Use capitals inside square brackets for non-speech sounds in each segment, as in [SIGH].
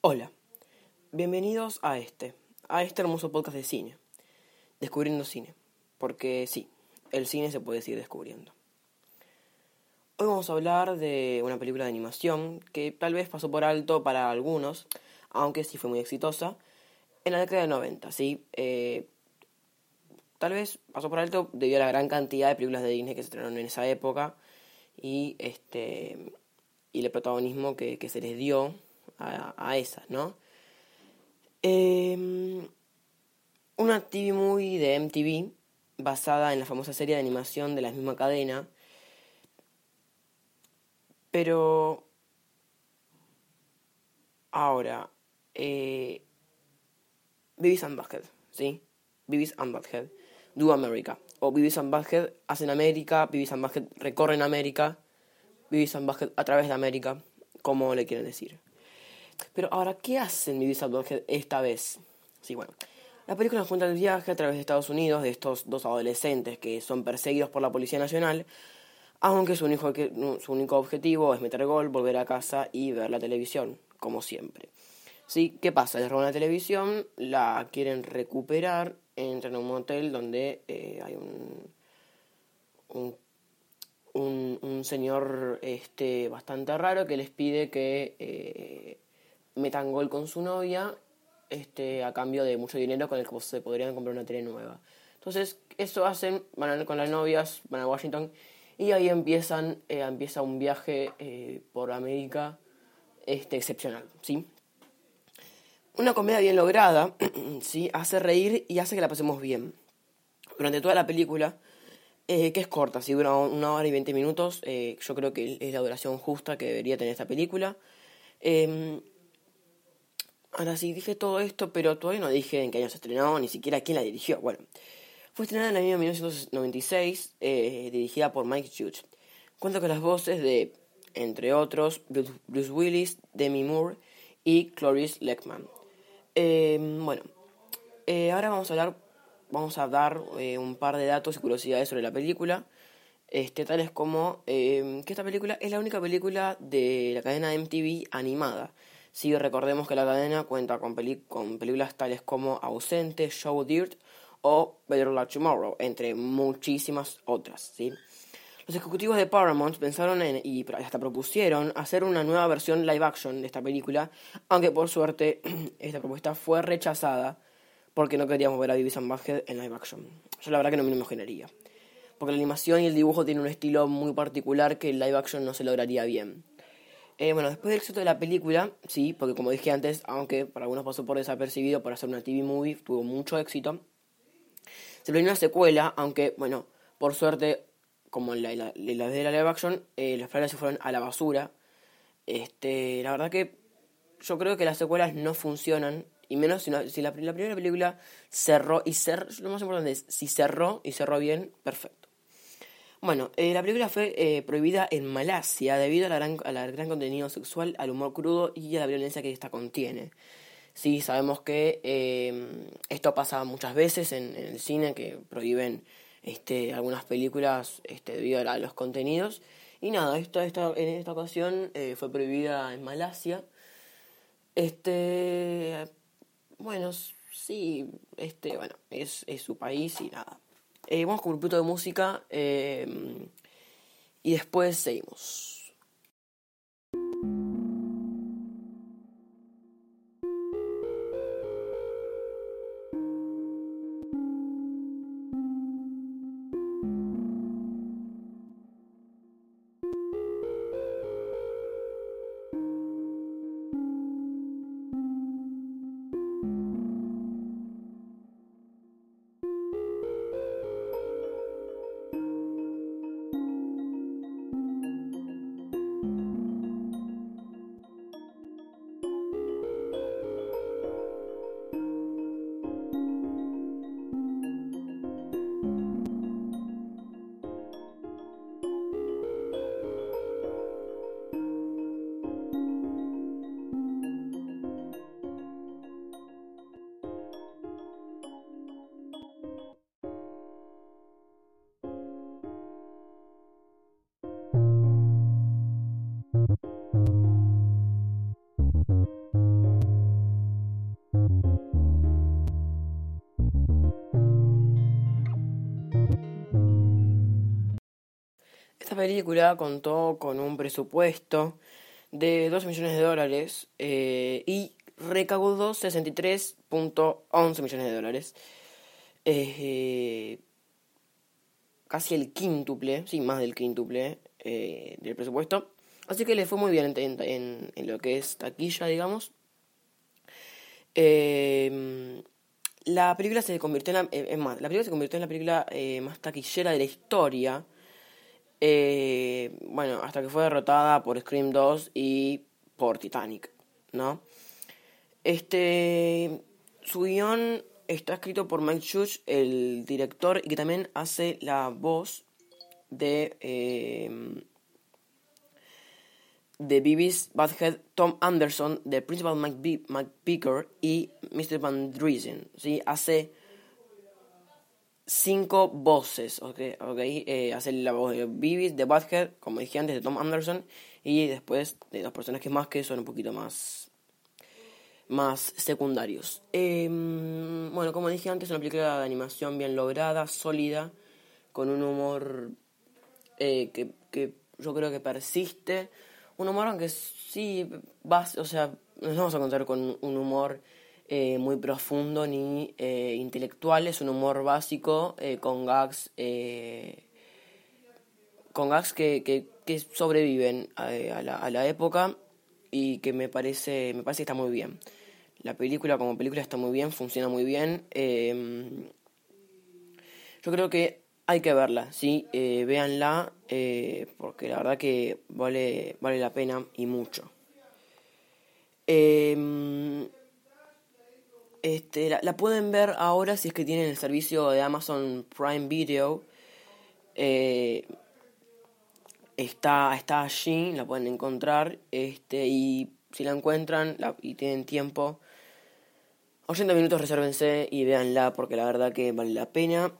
Hola, bienvenidos a este, a este hermoso podcast de cine, Descubriendo Cine, porque sí, el cine se puede seguir descubriendo. Hoy vamos a hablar de una película de animación que tal vez pasó por alto para algunos, aunque sí fue muy exitosa, en la década de 90, ¿sí? Eh, tal vez pasó por alto debido a la gran cantidad de películas de Disney que se estrenaron en esa época y este y el protagonismo que, se les dio a, esas, ¿no? Em, una TV movie de MTV basada en la famosa serie de animación de la misma cadena, pero ahora eh, and Butthead, ¿sí? Beavis and Butthead, Do America. O Beavis and Butthead hacen América, Beavis and Butthead recorren América, Beavis and Butthead a través de América, como le quieren decir. Pero ahora, ¿qué hacen and Butthead esta vez? Sí, bueno. La película nos cuenta el viaje a través de Estados Unidos de estos dos adolescentes que son perseguidos por la Policía Nacional, aunque su único, su único objetivo es meter gol, volver a casa y ver la televisión, como siempre. ¿Sí? ¿Qué pasa? Les roban la televisión, la quieren recuperar, entran a un motel donde eh, hay un, un, un, señor este, bastante raro que les pide que eh, metan gol con su novia este, a cambio de mucho dinero con el que se podrían comprar una tele nueva. Entonces, eso hacen, van con las novias, van a Washington y ahí empiezan, eh, empieza un viaje por América este, excepcional, ¿sí? Una comedia bien lograda, [CLEARS THROAT] ¿sí? Hace reír y hace que la pasemos bien. Durante toda la película, eh, que es corta, si dura una hora y veinte minutos, eh, yo creo que es la duración justa que debería tener esta película. Ahora sí, dije todo esto, pero todavía no dije en qué año se estrenó, ni siquiera quién la dirigió. Bueno, fue estrenada en el año 1996, eh, dirigida por Mike Hughes. Cuenta con las voces de, entre otros, Bruce Willis, Demi Moore y Cloris Leckman. Em, bueno, eh, ahora vamos a hablar, vamos a dar eh, un par de datos y curiosidades sobre la película. Este, tales como em, que esta película es la única película de la cadena MTV animada. Si recordemos que la cadena cuenta con, con películas tales como Ausente, Show Dirt o Better Luck Tomorrow, entre muchísimas otras. ¿sí? Los ejecutivos de Paramount pensaron en, y hasta propusieron hacer una nueva versión live action de esta película, aunque por suerte [CLEARS THROAT] esta propuesta fue rechazada porque no queríamos ver a and Butthead en live action. Yo la verdad que no me lo imaginaría, porque la animación y el dibujo tienen un estilo muy particular que el live action no se lograría bien. Eh, bueno, después del éxito de la película, sí, porque como dije antes, aunque para algunos pasó por desapercibido por hacer una TV movie, tuvo mucho éxito. Se planeó una secuela, aunque, bueno, por suerte como la, la, de la live action, eh, los planes se fueron a la basura. Este, la verdad que yo creo que las secuelas no funcionan, y menos si, si la, primera película cerró y cerró, lo más importante es, si cerró y cerró bien, perfecto. Bueno, eh, la película fue eh, prohibida en Malasia debido a la, gran, gran contenido sexual, al humor crudo y a la violencia que esta contiene. Sí, sabemos que esto pasa muchas veces en, el cine, que prohíben este, algunas películas este, debido a los contenidos. Y nada, esta, esta, en esta ocasión eh, fue prohibida en Malasia. Este, bueno, sí, este, bueno, es su país y nada. Vamos con un poquito de música eh, y después seguimos. Película contó con un presupuesto de 12 millones de dólares eh, y recaudó 63.11 millones de dólares. Eh, casi el quíntuple, sí, más del quíntuple eh, del presupuesto. Así que le fue muy bien en, lo que es taquilla, digamos. Más, la película se convirtió en la película más taquillera de la historia. Bueno, hasta que fue derrotada por Scream 2 y por Titanic, ¿no? Este, su guion está escrito por Mike Judge, el director, y que también hace la voz de, eh, de Beavis Butthead, Tom Anderson, de Principal Mike y Mr. Van Driesen. ¿sí? Hace cinco voces, ¿ok? okay? Eh, hace la voz de Beavis, de Butthead, como dije antes, de Tom Anderson, y después de dos personajes más que son un poquito más más secundarios. Em, bueno, como dije antes, una película de animación bien lograda, sólida, con un humor eh, que, que, yo creo que persiste. Un humor aunque sí, va, o sea, nos vamos a contar con un humor eh, muy profundo ni eh, intelectual, es un humor básico con gags con gags que, que, sobreviven a, la, a la época y que me parece, me parece que está muy bien. La película como película está muy bien, funciona muy bien. Em, yo creo que hay que verla, ¿sí? Eh, véanla, eh, porque la verdad que vale, vale la pena y mucho. Em, este, la, pueden ver ahora si es que tienen el servicio de Amazon Prime Video. Eh, está, está allí, la pueden encontrar. Este, y si la encuentran y tienen tiempo, 80 minutos resérvense y véanla porque la verdad que vale la pena.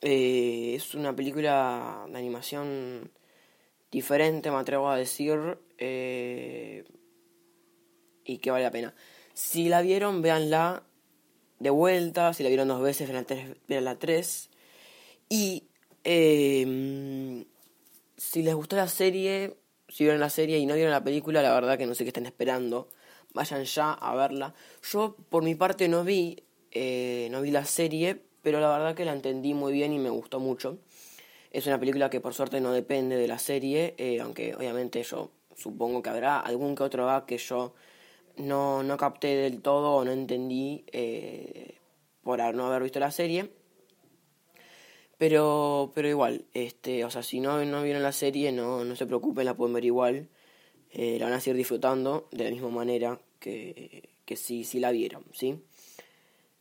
Eh, es una película de animación diferente, me atrevo a decir, eh, y que vale la pena. Si la vieron, véanla de vuelta. Si la vieron dos veces, véanla tres. Y eh, si les gustó la serie, si vieron la serie y no vieron la película, la verdad que no sé qué están esperando vayan ya a verla. Yo por mi parte no vi, eh, no vi la serie, pero la verdad que la entendí muy bien y me gustó mucho. Es una película que por suerte no depende de la serie, eh, aunque obviamente yo supongo que habrá algún que otro gag que yo no, no capté del todo o no entendí eh, por no haber visto la serie. Pero, pero igual, este, o sea, si no, no vieron la serie, no, no se preocupen, la pueden ver igual. Eh, la van a seguir disfrutando de la misma manera que, que si, si la vieron, ¿sí?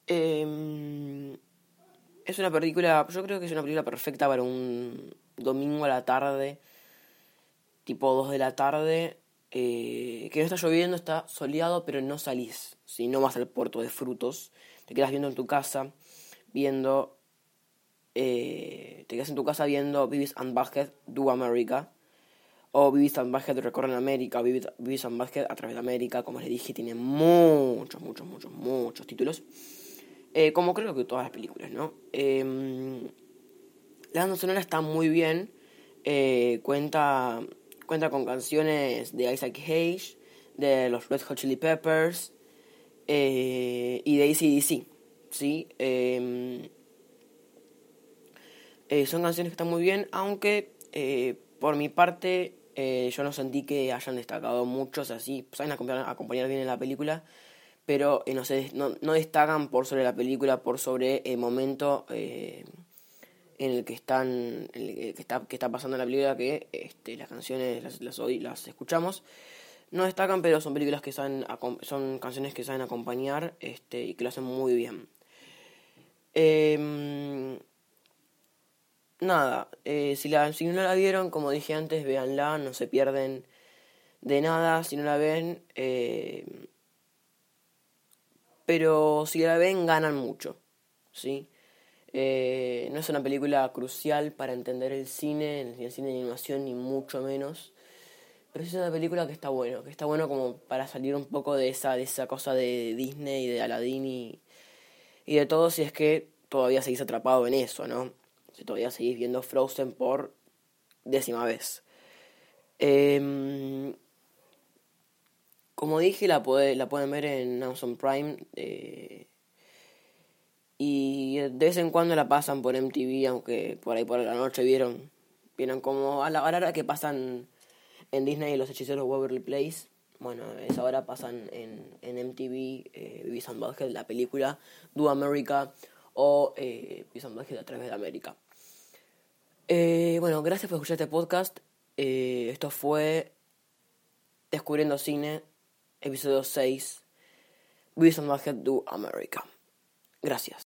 Em, es una película, yo creo que es una película perfecta para un domingo a la tarde, tipo 2 de la tarde, eh, que no está lloviendo, está soleado, pero no salís, si no vas al puerto de frutos, te quedas viendo en tu casa, viendo, eh, te quedas en tu casa viendo Beavis and Basket Do America, o Vivis and Basket recorren América, o Vivis and Basket a través de América, como les dije, tiene muchos, muchos, muchos, muchos títulos. Eh, como creo que todas las películas, ¿no? Em, la banda sonora está muy bien, cuenta, cuenta con canciones de Isaac Hayes, de los Red Hot Chili Peppers eh, y de ACDC, ¿sí? Em, son canciones que están muy bien, aunque por mi parte eh, yo no sentí que hayan destacado muchos así, saben acompañar, bien en la película, pero eh, no, se, no, no, destacan por sobre la película, por sobre el momento eh, en el que están que está que está pasando la película que este, las canciones las, las, las escuchamos no destacan pero son películas que saben son canciones que saben acompañar este y que lo hacen muy bien eh, nada, eh, si, la, si no la vieron, como dije antes, véanla, no se pierden de nada si no la ven. Eh, pero si la ven, ganan mucho, ¿sí? Eh, no es una película crucial para entender el cine, ni el cine de animación, ni mucho menos. Pero es una película que está bueno, que está bueno como para salir un poco de esa, de esa cosa de Disney y de Aladdin y, y de todo si es que todavía seguís atrapado en eso, ¿no? si todavía seguís viendo Frozen por décima vez. Em, como dije, la, la pueden ver en Amazon Prime. Eh, y de vez en cuando la pasan por MTV, aunque por ahí por la noche vieron. Vieron como a la hora que pasan en Disney los hechiceros Waverly Place. Bueno, esa hora pasan en, en MTV eh, Beavis and la película Do America o eh, and a través de América. Eh, bueno, gracias por escuchar este podcast. Eh, esto fue Descubriendo Cine, episodio 6, Beavis and Do America. Gracias.